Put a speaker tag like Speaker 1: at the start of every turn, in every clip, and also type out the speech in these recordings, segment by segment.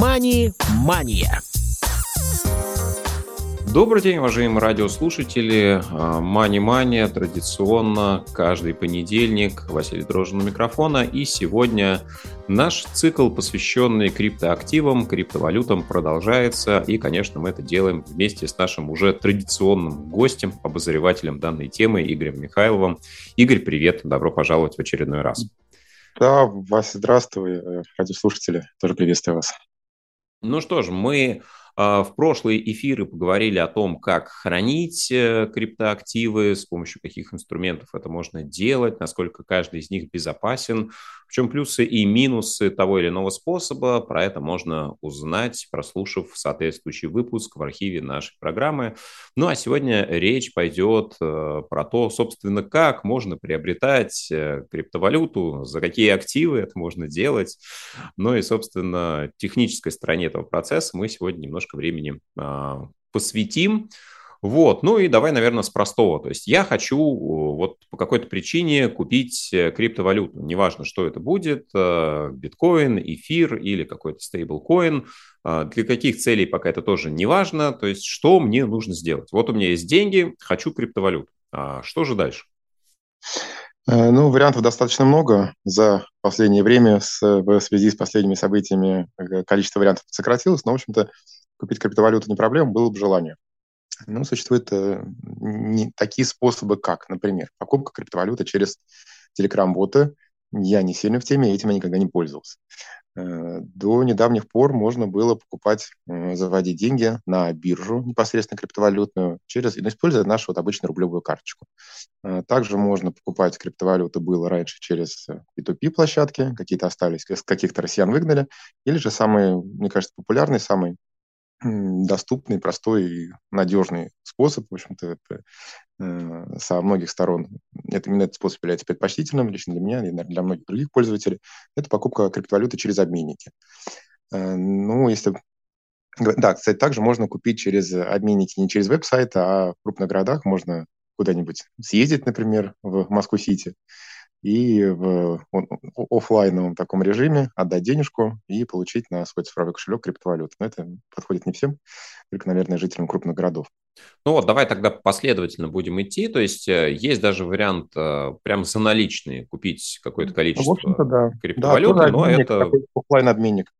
Speaker 1: «Мани-мания».
Speaker 2: Добрый день, уважаемые радиослушатели. Мани-мания традиционно каждый понедельник. Василий Дрожжин у микрофона. И сегодня наш цикл, посвященный криптоактивам, криптовалютам, продолжается. И, конечно, мы это делаем вместе с нашим уже традиционным гостем, обозревателем данной темы Игорем Михайловым. Игорь, привет, добро пожаловать в очередной раз.
Speaker 3: Да, Вася, здравствуй, э, радиослушатели, тоже приветствую вас.
Speaker 2: Ну что ж, мы в прошлые эфиры поговорили о том, как хранить э, криптоактивы, с помощью каких инструментов это можно делать, насколько каждый из них безопасен, в чем плюсы и минусы того или иного способа. Про это можно узнать, прослушав соответствующий выпуск в архиве нашей программы. Ну а сегодня речь пойдет э, про то, собственно, как можно приобретать э, криптовалюту, за какие активы это можно делать. Ну и, собственно, технической стороне этого процесса мы сегодня немножко немножко времени а, посвятим. Вот, ну и давай, наверное, с простого. То есть я хочу вот по какой-то причине купить э, криптовалюту. Неважно, что это будет, э, биткоин, эфир или какой-то стейблкоин. А, для каких целей пока это тоже не важно. То есть что мне нужно сделать? Вот у меня есть деньги, хочу криптовалюту. А что же дальше?
Speaker 3: Э, ну, вариантов достаточно много. За последнее время в связи с последними событиями количество вариантов сократилось, но, в общем-то, купить криптовалюту не проблема, было бы желание. Но существуют э, не, такие способы, как, например, покупка криптовалюты через телеграм-боты. Я не сильно в теме, этим я никогда не пользовался. Э, до недавних пор можно было покупать, э, заводить деньги на биржу непосредственно криптовалютную, через, используя нашу вот обычную рублевую карточку. Э, также можно покупать криптовалюты было раньше через P2P площадки, какие-то остались, каких-то россиян выгнали, или же самый, мне кажется, популярный, самый доступный, простой и надежный способ, в общем-то, э, со многих сторон. Это, именно этот способ является предпочтительным лично для меня и, наверное, для многих других пользователей. Это покупка криптовалюты через обменники. Э, ну, если... Да, кстати, также можно купить через обменники не через веб-сайт, а в крупных городах можно куда-нибудь съездить, например, в Москву-Сити, и в офлайновом таком режиме отдать денежку и получить на свой цифровой кошелек криптовалюту. Но это подходит не всем, только, наверное, жителям крупных городов.
Speaker 2: Ну вот, давай тогда последовательно будем идти. То есть э, есть даже вариант э, прям за наличные купить какое-то количество ну, да. криптовалюты, да, но обменник, это...
Speaker 3: Офлайн-обменник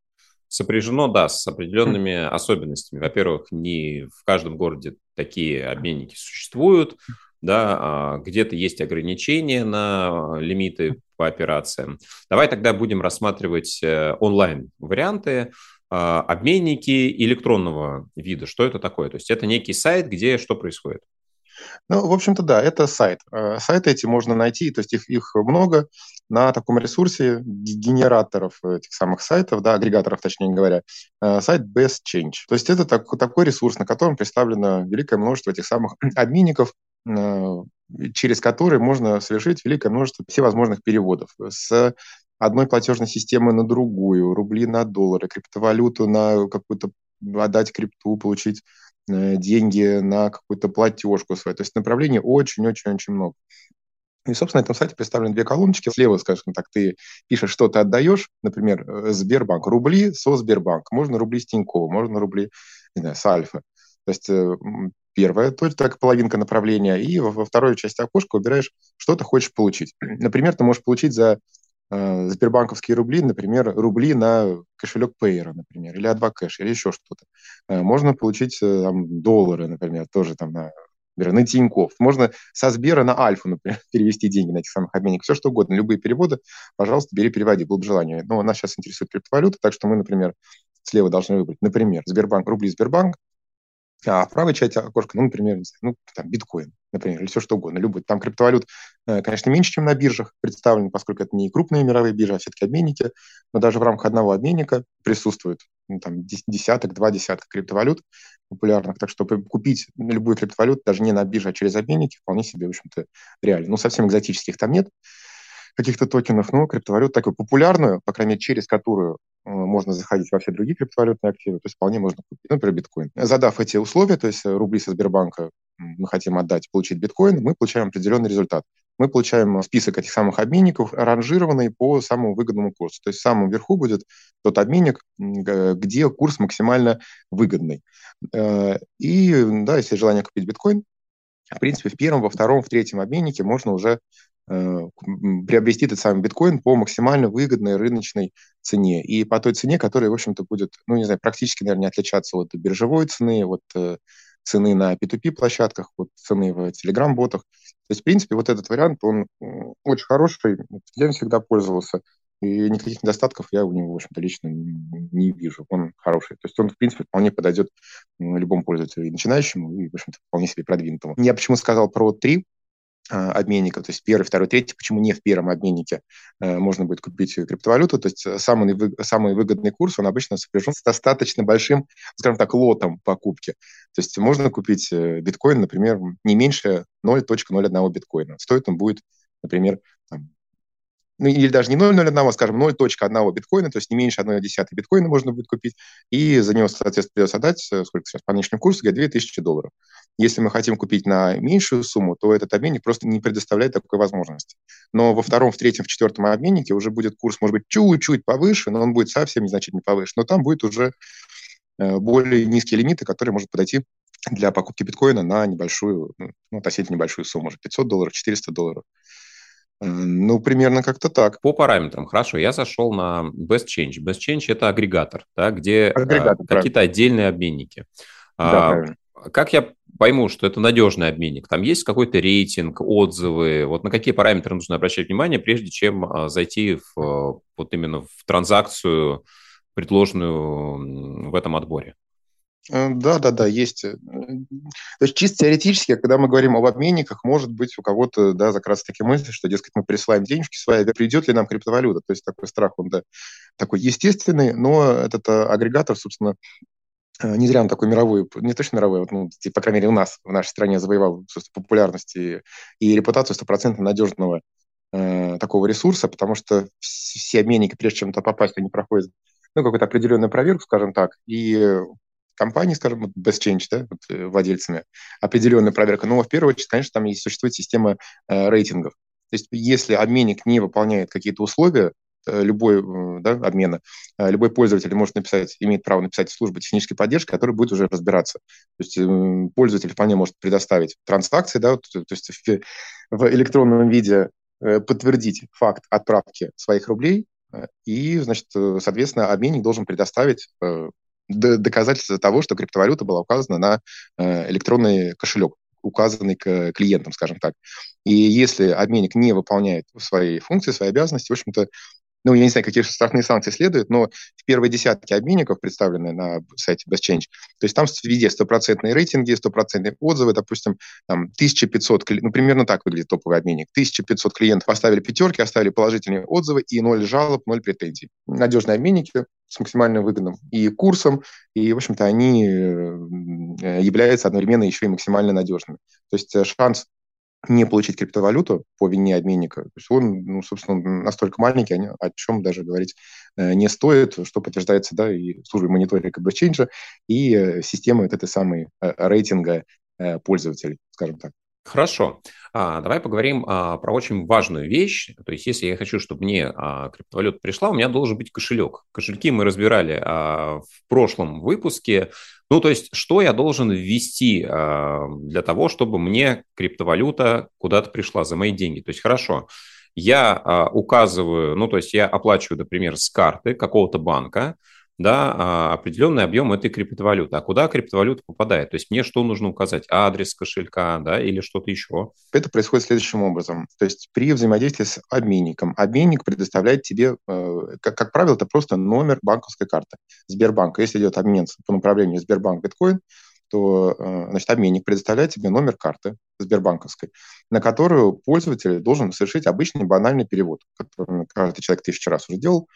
Speaker 2: сопряжено, да, с определенными особенностями. Во-первых, не в каждом городе такие обменники существуют да, а, где-то есть ограничения на лимиты по операциям. Давай тогда будем рассматривать э, онлайн-варианты, а, обменники электронного вида. Что это такое? То есть это некий сайт, где что происходит?
Speaker 3: Ну, в общем-то, да, это сайт. Э, сайты эти можно найти, то есть их, их много на таком ресурсе генераторов этих самых сайтов, да, агрегаторов, точнее говоря, э, сайт Best Change. То есть это так, такой ресурс, на котором представлено великое множество этих самых обменников, через который можно совершить великое множество всевозможных переводов с одной платежной системы на другую, рубли на доллары, криптовалюту на какую-то отдать крипту, получить э, деньги на какую-то платежку свою. То есть направлений очень-очень-очень много. И, собственно, на этом сайте представлены две колоночки. Слева, скажем так, ты пишешь, что ты отдаешь, например, э, Сбербанк, рубли со Сбербанк. Можно рубли с Тинькова, можно рубли не знаю, с Альфа. То есть первая, то есть так половинка направления, и во, во второй части окошка выбираешь, что ты хочешь получить. Например, ты можешь получить за э, сбербанковские рубли, например, рубли на кошелек Payer, например, или Advocash, или еще что-то. Э, можно получить э, там, доллары, например, тоже там на на Тинькофф. Можно со Сбера на Альфу, например, перевести деньги на этих самых обменников. Все что угодно, любые переводы, пожалуйста, бери, переводи, было бы желание. Но нас сейчас интересует криптовалюта, так что мы, например, слева должны выбрать, например, Сбербанк, рубли Сбербанк, а в правой части окошка, ну, например, ну, там, биткоин, например, или все что угодно, любой. Там криптовалют, э, конечно, меньше, чем на биржах представлены, поскольку это не крупные мировые биржи, а все-таки обменники, но даже в рамках одного обменника присутствует ну, там, десяток, два десятка криптовалют популярных, так что купить любую криптовалюту даже не на бирже, а через обменники вполне себе, в общем-то, реально. Ну, совсем экзотических там нет, каких-то токенов, но криптовалюту такую популярную, по крайней мере, через которую можно заходить во все другие криптовалютные активы, то есть вполне можно купить, ну, например, биткоин. Задав эти условия, то есть э, рубли со Сбербанка мы хотим отдать, получить биткоин, мы получаем определенный результат. мы получаем список этих самых обменников, ранжированный по самому выгодному курсу. То есть в самом верху будет тот обменник, где курс максимально выгодный. Э, и, да, если желание купить биткоин, в принципе, в первом, во втором, в третьем обменнике можно уже э, Э, приобрести этот самый биткоин по максимально выгодной рыночной цене и по той цене, которая, в общем-то, будет, ну, не знаю, практически, наверное, не отличаться от биржевой цены, вот э, цены на P2P-площадках, вот цены в Telegram-ботах. То есть, в принципе, вот этот вариант, он очень хороший, я им всегда пользовался, и никаких недостатков я у него, в общем-то, лично не вижу. Он хороший. То есть он, в принципе, вполне подойдет любому пользователю, и начинающему, и, в общем-то, вполне себе продвинутому. Я почему сказал про три? А, обменников, то есть первый, второй, третий, почему не в первом обменнике э, можно будет купить криптовалюту, то есть э, самый, самый выгодный курс, он обычно сопряжен с достаточно большим, скажем так, лотом покупки. То есть можно купить э, биткоин, например, не меньше 0.01 биткоина. Стоит он будет, например, там, ну, или даже не 0,01, скажем, 0.1 биткоина, то есть не меньше 1,1 биткоина можно будет купить, и за него, соответственно, придется отдать, сколько сейчас по нынешнему курсу, 2000 долларов. Если мы хотим купить на меньшую сумму, то этот обменник просто не предоставляет такой возможности. Но во втором, в третьем, в четвертом обменнике уже будет курс, может быть, чуть-чуть повыше, но он будет совсем незначительно повыше. Но там будет уже э, более низкие лимиты, которые может подойти для покупки биткоина на небольшую, ну, относительно небольшую сумму, уже 500 долларов, 400 долларов. Э, ну, примерно как-то так.
Speaker 2: По параметрам, хорошо. Я зашел на Best Change. Best Change – это агрегатор, да, где агрегатор, а, какие-то отдельные обменники. Да, а, как я пойму, что это надежный обменник? Там есть какой-то рейтинг, отзывы? Вот на какие параметры нужно обращать внимание, прежде чем а, зайти в, вот именно в транзакцию, предложенную в этом отборе?
Speaker 3: Э, да, да, да, есть. Э, то есть чисто теоретически, когда мы говорим об обменниках, может быть у кого-то, да, закраться такие мысли, что, дескать, мы присылаем денежки свои, придет ли нам криптовалюта. То есть такой страх, он, да, такой естественный, но этот э, агрегатор, собственно, не зря он такой мировой, не точно мировой, вот, ну, по крайней мере, у нас, в нашей стране завоевал популярность и, и репутацию стопроцентно надежного э, такого ресурса, потому что все обменники, прежде чем туда попасть, они проходят ну, какую-то определенную проверку, скажем так, и компании, скажем, без change, да, вот, э, владельцами, определенная проверка. Но в первую очередь, конечно, там есть, существует система э, рейтингов. То есть если обменник не выполняет какие-то условия, э, любой э, да, обмена, любой пользователь может написать, имеет право написать в службу технической поддержки, которая будет уже разбираться. То есть пользователь вполне может предоставить транзакции, да, то есть в, в электронном виде подтвердить факт отправки своих рублей, и, значит, соответственно, обменник должен предоставить доказательство того, что криптовалюта была указана на э, электронный кошелек указанный к клиентам, скажем так. И если обменник не выполняет свои функции, свои обязанности, в общем-то, ну, я не знаю, какие штрафные санкции следуют, но в первой десятке обменников, представленные на сайте BestChange, то есть там везде стопроцентные рейтинги, стопроцентные отзывы, допустим, там 1500, ну, примерно так выглядит топовый обменник. 1500 клиентов поставили пятерки, оставили положительные отзывы и ноль жалоб, ноль претензий. Надежные обменники с максимально выгодным и курсом, и, в общем-то, они э, являются одновременно еще и максимально надежными. То есть э, шанс не получить криптовалюту по вине обменника, то есть он, ну, собственно, настолько маленький, о чем даже говорить э, не стоит, что подтверждается, да, и службой мониторинга BestChange, и э, системой вот этой самой э, рейтинга пользователей, скажем так.
Speaker 2: Хорошо. А, давай поговорим а, про очень важную вещь. То есть, если я хочу, чтобы мне а, криптовалюта пришла, у меня должен быть кошелек. Кошельки мы разбирали а, в прошлом выпуске. Ну, то есть, что я должен ввести э, для того, чтобы мне криптовалюта куда-то пришла за мои деньги? То есть, хорошо, я э, указываю, ну, то есть, я оплачиваю, например, с карты какого-то банка, да, а, определенный объем этой криптовалюты. А куда криптовалюта попадает? То есть мне что нужно указать? Адрес кошелька, да, или что-то еще?
Speaker 3: Это происходит следующим образом. То есть при взаимодействии с обменником, обменник предоставляет тебе, э, как, как правило, это просто номер банковской карты Сбербанка. Если идет обмен по направлению Сбербанк биткоин, то э, значит, обменник предоставляет тебе номер карты сбербанковской, на которую пользователь должен совершить обычный банальный перевод, который каждый человек тысячу раз уже делал.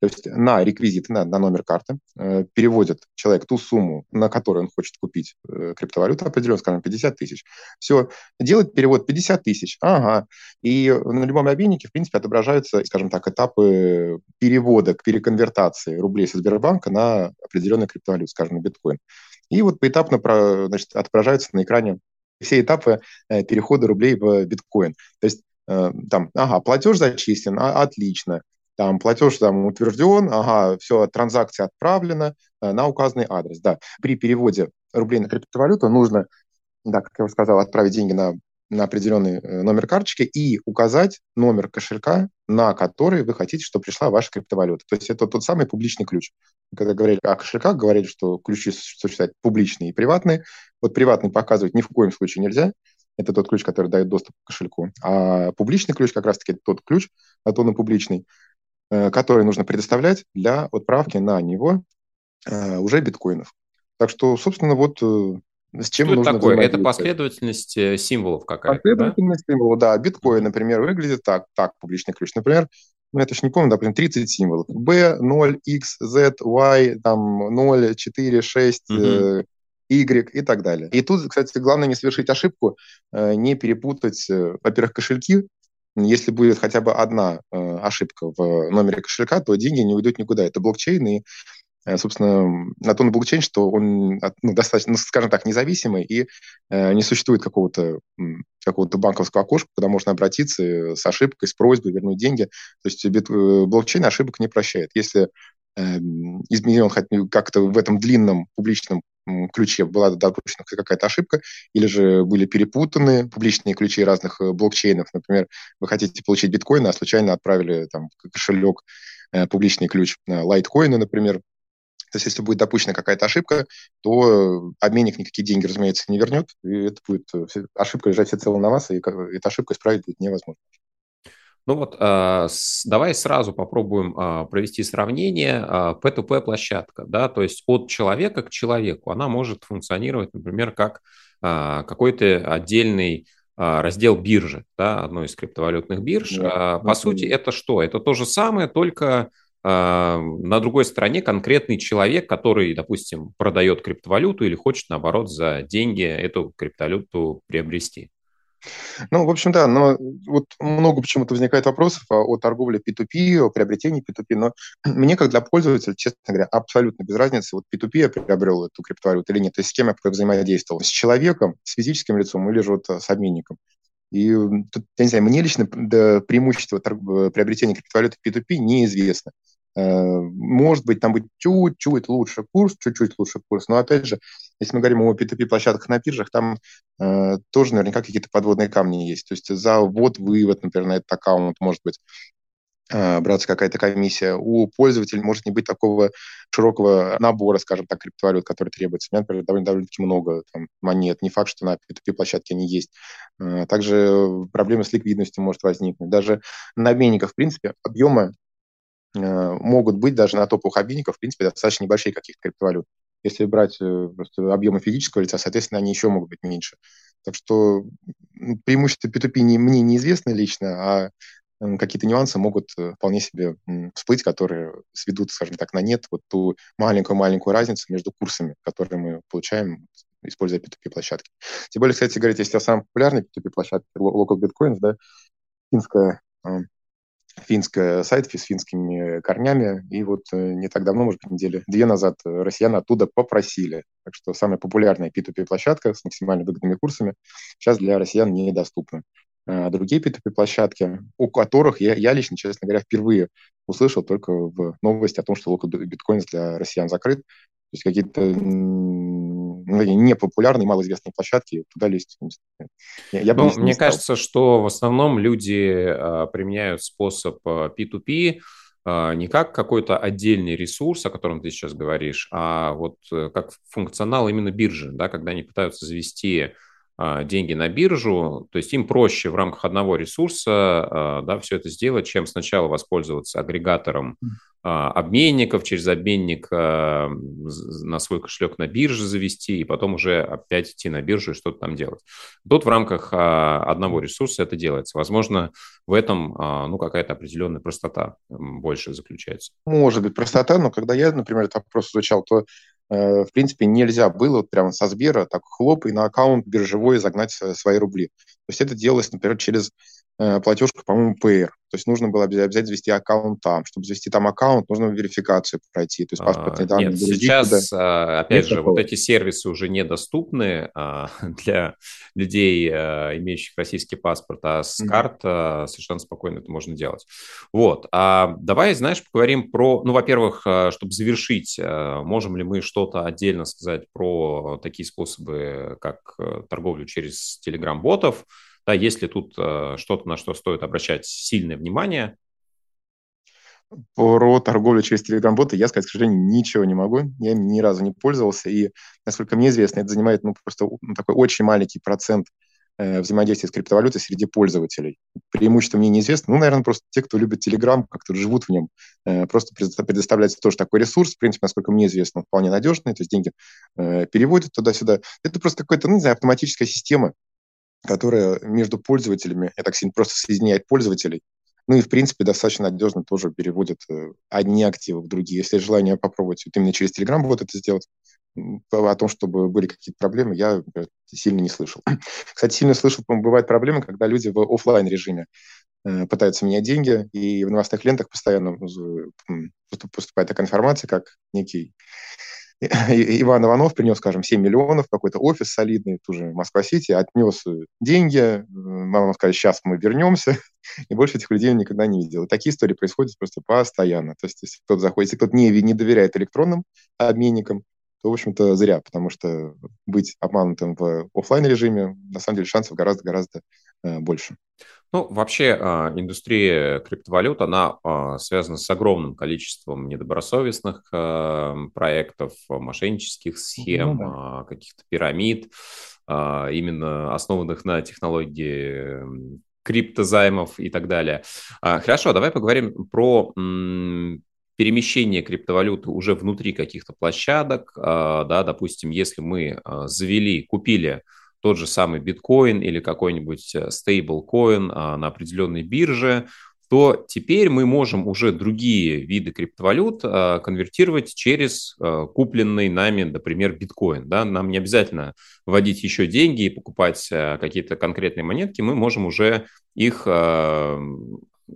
Speaker 3: То есть на реквизиты, на, на номер карты э, переводит человек ту сумму, на которую он хочет купить э, криптовалюту определенно, скажем, 50 тысяч. Все, делает перевод 50 тысяч, ага. И на любом обменнике, в принципе, отображаются, скажем так, этапы перевода, переконвертации рублей со Сбербанка на определенную криптовалюту, скажем, на биткоин. И вот поэтапно значит, отображаются на экране все этапы э, перехода рублей в биткоин. То есть там, ага, платеж зачислен, а, отлично, там платеж там утвержден, ага, все, транзакция отправлена на указанный адрес, да. При переводе рублей на криптовалюту нужно, да, как я уже сказал, отправить деньги на на определенный э, номер карточки и указать номер кошелька, на который вы хотите, чтобы пришла ваша криптовалюта. То есть это тот самый публичный ключ. Когда говорили о кошельках, говорили, что ключи существуют публичные и приватные. Вот приватный показывать ни в коем случае нельзя. Это тот ключ, который дает доступ к кошельку. А публичный ключ как раз-таки тот ключ, а то он публичный, э, который нужно предоставлять для отправки на него э, уже биткоинов. Так что, собственно, вот
Speaker 2: с чем Что нужно это такое? Это последовательность э, символов какая-то,
Speaker 3: Последовательность да? символов, да. Биткоин, например, выглядит так, так, публичный ключ. Например, ну, это ж не помню, допустим, 30 символов. B, 0, X, Z, Y, там, 0, 4, 6, угу. э, Y и так далее. И тут, кстати, главное не совершить ошибку, э, не перепутать, э, во-первых, кошельки. Если будет хотя бы одна э, ошибка в номере кошелька, то деньги не уйдут никуда. Это блокчейн, и Э, собственно, на то на блокчейн, что он ну, достаточно, ну, скажем так, независимый и э, не существует какого-то какого-то банковского окошка, куда можно обратиться э, с ошибкой, с просьбой вернуть деньги. То есть бит, э, блокчейн ошибок не прощает. Если изменен как-то в этом длинном публичном ключе была допущена какая-то ошибка, или же были перепутаны публичные ключи разных блокчейнов. Например, вы хотите получить биткоины, а случайно отправили там кошелек публичный ключ лайткоина, например, то есть, если будет допущена какая-то ошибка, то обменник никакие деньги, разумеется, не вернет, и это будет э, ошибка лежать всецело на вас, и эту ошибку исправить будет невозможно.
Speaker 2: Ну вот, а, давай сразу попробуем а, провести сравнение. P2P-площадка, да, то есть от человека к человеку она может функционировать, например, как а, какой-то отдельный раздел биржи, да, одной из криптовалютных бирж. Да, По сути, это что? Это то же самое, только на другой стороне конкретный человек, который, допустим, продает криптовалюту или хочет, наоборот, за деньги эту криптовалюту приобрести.
Speaker 3: Ну, в общем, да, но вот много почему-то возникает вопросов о торговле P2P, о приобретении P2P, но мне, как для пользователя, честно говоря, абсолютно без разницы, вот P2P я приобрел эту криптовалюту или нет, то есть с кем я взаимодействовал, с человеком, с физическим лицом или же вот с обменником. И тут, я не знаю, мне лично преимущество приобретения криптовалюты P2P неизвестно. Э, может быть, там будет чуть-чуть лучше курс, чуть-чуть лучше курс, но опять же, если мы говорим о P2P-площадках на биржах, там э, тоже наверняка какие-то подводные камни есть. То есть за ввод-вывод, например, на этот аккаунт может быть э, браться какая-то комиссия. У пользователя может не быть такого широкого набора, скажем так, криптовалют, который требуется. У меня, например, довольно, довольно-таки много там, монет. Не факт, что на P2P-площадке они есть. Э, также проблемы с ликвидностью может возникнуть. Даже на обменниках, в принципе, объемы Э, могут быть даже на топовых обменниках, в принципе, достаточно небольшие каких-то криптовалют. Если брать э, просто объемы физического лица, соответственно, они еще могут быть меньше. Так что преимущества P2P не, мне неизвестны лично, а какие-то нюансы могут э, вполне себе всплыть, которые сведут, скажем так, на нет вот ту маленькую-маленькую разницу между курсами, которые мы получаем, используя P2P-площадки. Тем более, кстати, говорить, если о самой популярной P2P-площадке, Local Bitcoins, да, финская финская сайт с финскими корнями. И вот э, не так давно, может быть, недели две назад э, россияне оттуда попросили. Так что самая популярная P2P-площадка с максимально выгодными курсами сейчас для россиян недоступна. А другие P2P-площадки, у которых я, я лично, честно говоря, впервые услышал только в новости о том, что Local Bitcoins для россиян закрыт. То есть какие-то ну, непопулярные, малоизвестные площадки, туда лезть.
Speaker 2: Я, я ну, мне кажется, что в основном люди а, применяют способ а, P2P а, не как какой-то отдельный ресурс, о котором ты сейчас говоришь, а вот э, как функционал именно биржи, да, когда они пытаются завести а, деньги на биржу, то есть им проще в рамках одного ресурса а, да, все это сделать, чем сначала воспользоваться агрегатором а, обменников, через обменник на свой кошелек на бирже завести, и потом уже опять идти на биржу и что-то там делать. Тут в рамках одного ресурса это делается. Возможно, в этом ну, какая-то определенная простота больше заключается.
Speaker 3: Может быть, простота, но когда я, например, этот вопрос изучал, то в принципе, нельзя было вот прямо со Сбера так хлоп и на аккаунт биржевой загнать свои рубли. То есть это делалось, например, через платежка, по-моему, PR. То есть нужно было обязательно завести аккаунт там. Чтобы завести там аккаунт, нужно верификацию пройти. То есть паспортные
Speaker 2: данные. Нет, сейчас, туда. опять Нет же, такого. вот эти сервисы уже недоступны а, для людей, а, имеющих российский паспорт, а с mm-hmm. карт а, совершенно спокойно это можно делать. Вот. А давай, знаешь, поговорим про, ну, во-первых, чтобы завершить, можем ли мы что-то отдельно сказать про такие способы, как торговлю через телеграм-ботов, да, есть ли тут э, что-то, на что стоит обращать сильное внимание?
Speaker 3: Про торговлю через Telegram-боты я сказать, к сожалению, ничего не могу. Я ни разу не пользовался. И, насколько мне известно, это занимает ну, просто ну, такой очень маленький процент э, взаимодействия с криптовалютой среди пользователей. Преимущество мне неизвестно. Ну, наверное, просто те, кто любит Telegram, как-то живут в нем, э, просто предоставляется тоже такой ресурс. В принципе, насколько мне известно, он вполне надежный. То есть деньги переводят туда-сюда. Это просто какая-то, ну, не знаю, автоматическая система, которая между пользователями, я так сильно просто соединяет пользователей, ну и, в принципе, достаточно надежно тоже переводит э, одни активы в другие. Если желание попробовать вот именно через Telegram вот это сделать, о том, чтобы были какие-то проблемы, я сильно не слышал. Кстати, сильно слышал, бывают проблемы, когда люди в офлайн режиме э, пытаются менять деньги, и в новостных лентах постоянно поступает такая информация, как некий Иван Иванов принес, скажем, 7 миллионов, какой-то офис солидный, тоже Москва-Сити, отнес деньги, мама сказала, сейчас мы вернемся, и больше этих людей он никогда не видел. И такие истории происходят просто постоянно. То есть, если кто-то заходит, если кто-то не, не доверяет электронным обменникам, то, в общем-то, зря, потому что быть обманутым в офлайн режиме на самом деле, шансов гораздо-гораздо э, больше.
Speaker 2: Ну, вообще а, индустрия криптовалют, она а, связана с огромным количеством недобросовестных а, проектов, мошеннических схем, ну, да. каких-то пирамид, именно основанных на технологии криптозаймов и так далее. Хорошо, давай поговорим про перемещение криптовалюты уже внутри каких-то площадок. Да, допустим, если мы завели, купили тот же самый биткоин или какой-нибудь э, стейблкоин а, на определенной бирже, то теперь мы можем уже другие виды криптовалют а, конвертировать через а, купленный нами, например, биткоин. Да? Нам не обязательно вводить еще деньги и покупать какие-то конкретные монетки, мы можем уже их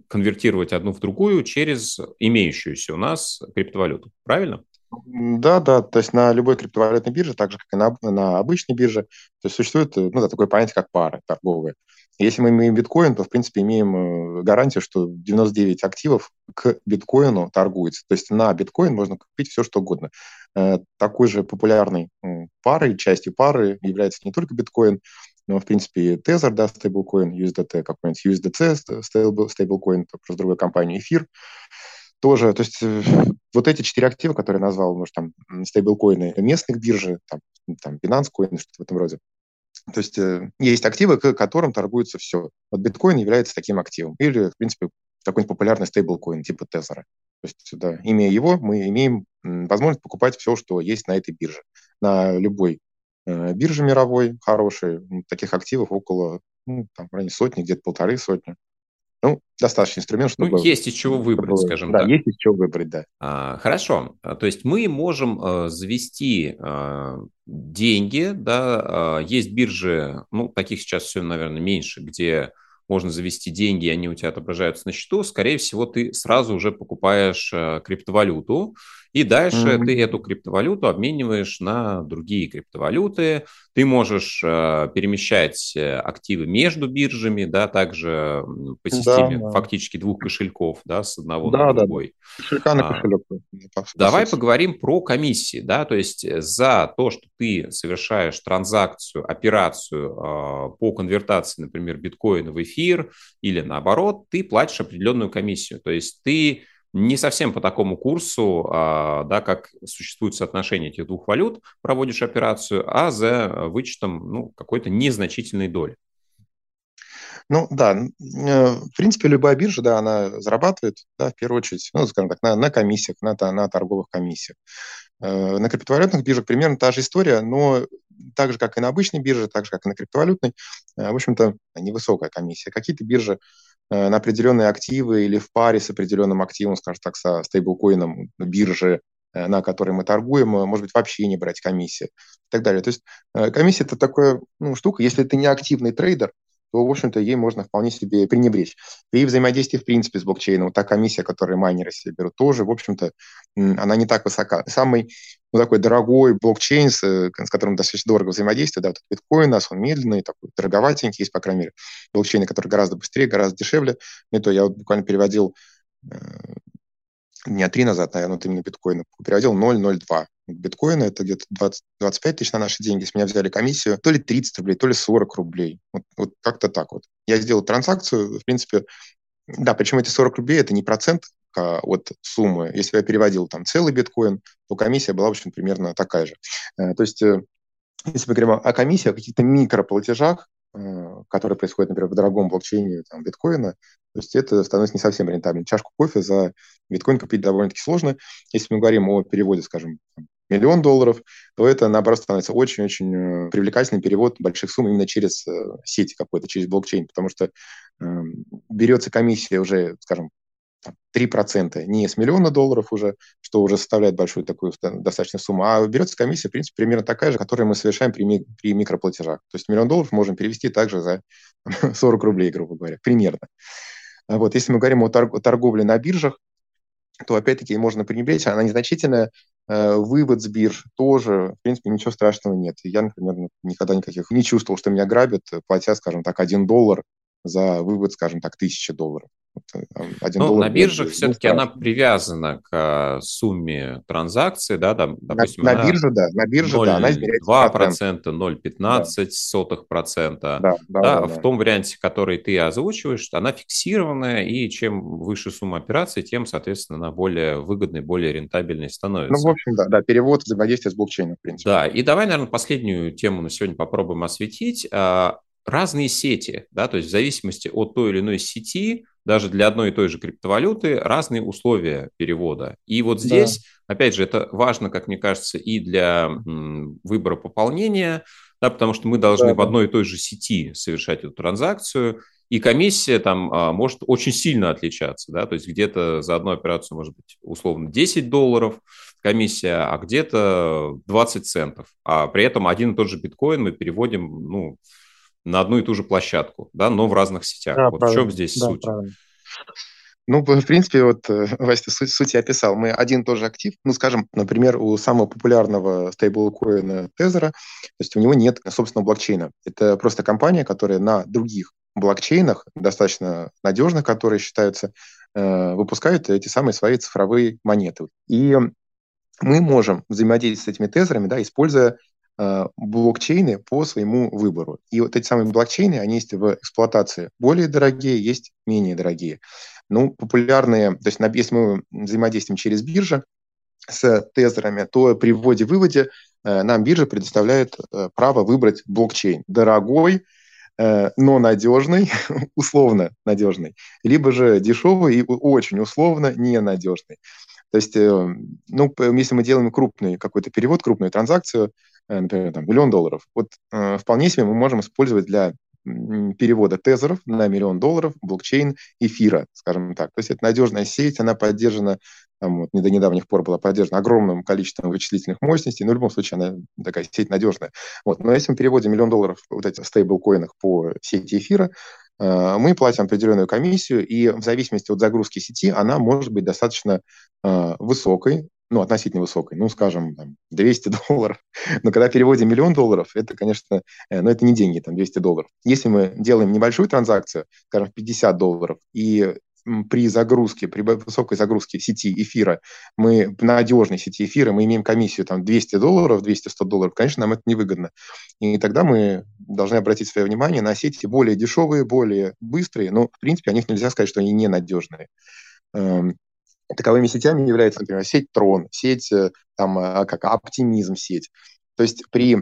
Speaker 2: конвертировать одну в другую через имеющуюся у нас криптовалюту. Правильно?
Speaker 3: Да, да, то есть на любой криптовалютной бирже, так же, как и на, на обычной бирже, то есть существует ну, да, такое понятие, как пары торговые. Если мы имеем биткоин, то, в принципе, имеем э, гарантию, что 99 активов к биткоину торгуется. То есть на биткоин можно купить все, что угодно. Э, такой же популярной парой, частью пары является не только биткоин, но, в принципе, Tether, да, стейблкоин, USDT какой-нибудь, USDC, стейблкоин, просто другой компании, эфир тоже, то есть э, вот эти четыре актива, которые я назвал, может, там, стейблкоины местных биржи, там, там Binance Coin, что-то в этом роде. То есть э, есть активы, к которым торгуется все. Вот биткоин является таким активом. Или, в принципе, такой популярный стейблкоин типа Тезера. То есть, да, имея его, мы имеем возможность покупать все, что есть на этой бирже. На любой э, бирже мировой хорошей, таких активов около ну, там, в районе сотни, где-то полторы сотни. Ну, достаточно инструмент,
Speaker 2: чтобы... Ну, есть из чего выбрать, чтобы, скажем
Speaker 3: да,
Speaker 2: так.
Speaker 3: Да, есть из чего выбрать, да.
Speaker 2: А, хорошо. А, то есть мы можем а, завести а, деньги, да, а, есть биржи, ну, таких сейчас все, наверное, меньше, где можно завести деньги, и они у тебя отображаются на счету, скорее всего, ты сразу уже покупаешь а, криптовалюту, и дальше mm-hmm. ты эту криптовалюту обмениваешь на другие криптовалюты. Ты можешь э, перемещать э, активы между биржами, да, также по системе да, да. фактически двух кошельков, да, с одного да, на другой. Да. Кошелька на а, кошелек. А, давай поговорим про комиссии, да, то есть э, за то, что ты совершаешь транзакцию, операцию э, по конвертации, например, биткоина в эфир или наоборот, ты платишь определенную комиссию. То есть ты не совсем по такому курсу, а, да, как существует соотношение этих двух валют, проводишь операцию, а за вычетом ну, какой-то незначительной доли.
Speaker 3: Ну да, э, в принципе, любая биржа, да, она зарабатывает, да, в первую очередь, ну, скажем так, на, на комиссиях, на, на торговых комиссиях. Э, на криптовалютных биржах примерно та же история, но так же, как и на обычной бирже, так же, как и на криптовалютной, э, в общем-то, невысокая комиссия. Какие-то биржи на определенные активы или в паре с определенным активом, скажем так, со стейблкоином биржи, э, на которой мы торгуем, э, может быть, вообще не брать комиссии и так далее. То есть комиссия – это такая ну, штука, если ты не активный трейдер, то, в общем-то, ей можно вполне себе пренебречь. И взаимодействие, в принципе, с блокчейном, вот та комиссия, которую майнеры себе берут, тоже, в общем-то, она не так высока. Самый ну, такой дорогой блокчейн, с, с которым достаточно дорого взаимодействие, да, вот биткоин у нас, он медленный, такой дороговатенький, есть, по крайней мере, блокчейны, которые гораздо быстрее, гораздо дешевле. Не то я вот буквально переводил э, дня три назад, наверное, вот именно биткоина, переводил 0,02 биткоина, это где-то 20, 25 тысяч на наши деньги, с меня взяли комиссию, то ли 30 рублей, то ли 40 рублей. Вот, вот как-то так вот. Я сделал транзакцию, в принципе, да, причем эти 40 рублей – это не процент а, от суммы. Если я переводил там целый биткоин, то комиссия была, в общем, примерно такая же. Э, то есть, э, если мы говорим о комиссии, о каких-то микроплатежах, э, которые происходят, например, в дорогом блокчейне там, биткоина, то есть это становится не совсем рентабельно. Чашку кофе за биткоин купить довольно-таки сложно. Если мы говорим о переводе, скажем, миллион долларов, то это, наоборот, становится очень-очень э, привлекательный перевод больших сумм именно через э, сеть какой-то, через блокчейн, потому что э, берется комиссия уже, скажем, 3% не с миллиона долларов уже, что уже составляет большую такую достаточно сумму, а берется комиссия, в принципе, примерно такая же, которую мы совершаем при, при микроплатежах. То есть миллион долларов можем перевести также за 40 рублей, грубо говоря, примерно. Вот, если мы говорим о, торг, о торговле на биржах, то опять-таки можно пренебречь, она незначительная, вывод с бирж тоже, в принципе, ничего страшного нет. Я, например, никогда никаких не чувствовал, что меня грабят, платя, скажем так, один доллар за вывод, скажем так, тысячи долларов.
Speaker 2: Один ну, на биржах все-таки она привязана к а, сумме транзакций, да, там,
Speaker 3: допустим, на, на бирже, да, на бирже, 0, да, она измеряется
Speaker 2: 2%, 0,15 да. сотых процента. Да, да, да, да, в да. том варианте, который ты озвучиваешь, она фиксированная, и чем выше сумма операций, тем, соответственно, она более выгодной, более рентабельной становится.
Speaker 3: Ну, в общем, да, да перевод взаимодействия с блокчейном, в принципе.
Speaker 2: Да, и давай, наверное, последнюю тему на сегодня попробуем осветить. А, разные сети, да, то есть в зависимости от той или иной сети, даже для одной и той же криптовалюты разные условия перевода. И вот здесь, да. опять же, это важно, как мне кажется, и для выбора пополнения, да, потому что мы должны да, в одной и той же сети совершать эту транзакцию, и комиссия там а, может очень сильно отличаться, да, то есть где-то за одну операцию может быть условно 10 долларов комиссия, а где-то 20 центов, а при этом один и тот же биткоин мы переводим, ну, на одну и ту же площадку, да, но в разных сетях. Да, вот правильно. в чем здесь да, суть? Правильно.
Speaker 3: Ну, в принципе, вот, э, Вася, суть, суть я описал. Мы один и тот же актив, ну, скажем, например, у самого популярного стейблкоина Тезера, то есть у него нет собственного блокчейна. Это просто компания, которая на других блокчейнах, достаточно надежных, которые считаются, э, выпускают эти самые свои цифровые монеты. И мы можем взаимодействовать с этими тезерами, да, используя блокчейны по своему выбору. И вот эти самые блокчейны, они есть в эксплуатации более дорогие, есть менее дорогие. Ну, популярные, то есть если мы взаимодействуем через биржи с тезерами, то при вводе-выводе э, нам биржа предоставляет э, право выбрать блокчейн. Дорогой, но надежный, условно надежный, либо же дешевый и очень условно ненадежный. То есть, ну, если мы делаем крупный какой-то перевод, крупную транзакцию, Э, например, там, миллион долларов. Вот э, вполне себе мы можем использовать для перевода тезеров на миллион долларов блокчейн эфира, скажем так. То есть это надежная сеть, она поддержана, там, вот, до недавних пор была поддержана огромным количеством вычислительных мощностей, но в любом случае она такая сеть надежная. Вот. Но если мы переводим миллион долларов вот этих стейблкоинах по сети эфира, э, мы платим определенную комиссию, и в зависимости от загрузки сети она может быть достаточно высокой, ну, относительно высокой, ну, скажем, там, 200 долларов. Но когда переводим миллион долларов, это, конечно, э, ну, это не деньги, там, 200 долларов. Если мы делаем небольшую транзакцию, скажем, 50 долларов, и при загрузке, при высокой загрузке сети эфира, мы на надежной сети эфира, мы имеем комиссию там 200 долларов, 200-100 долларов, конечно, нам это невыгодно. И тогда мы должны обратить свое внимание на сети более дешевые, более быстрые, но, в принципе, о них нельзя сказать, что они ненадежные. Таковыми сетями является, например, сеть Трон, сеть э, там, а, как Оптимизм сеть. То есть при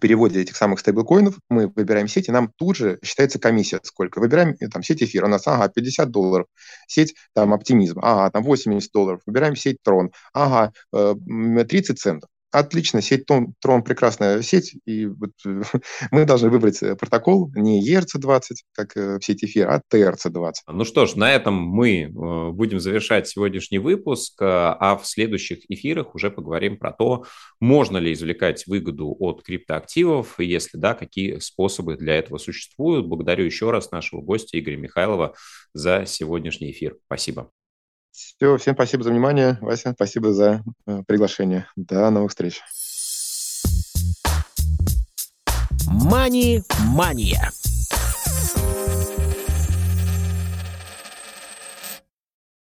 Speaker 3: переводе этих самых стейблкоинов мы выбираем сеть, и нам тут же считается комиссия сколько. Выбираем э, там сеть эфир, у нас, ага, 50 долларов. Сеть там оптимизм, ага, там 80 долларов. Выбираем сеть Трон, ага, 30 э, центов. Отлично, сеть Трон прекрасная сеть, и вот мы должны выбрать э, протокол не ERC-20, как в сети эфир, а TRC-20.
Speaker 2: Ну что ж, на этом мы будем завершать сегодняшний выпуск, а в следующих эфирах уже поговорим про то, можно ли извлекать выгоду от криптоактивов, и если да, какие способы для этого существуют. Благодарю еще раз нашего гостя Игоря Михайлова за сегодняшний эфир. Спасибо.
Speaker 3: Все, всем спасибо за внимание. Вася, спасибо за э, приглашение. До новых встреч.
Speaker 1: Мани-мания.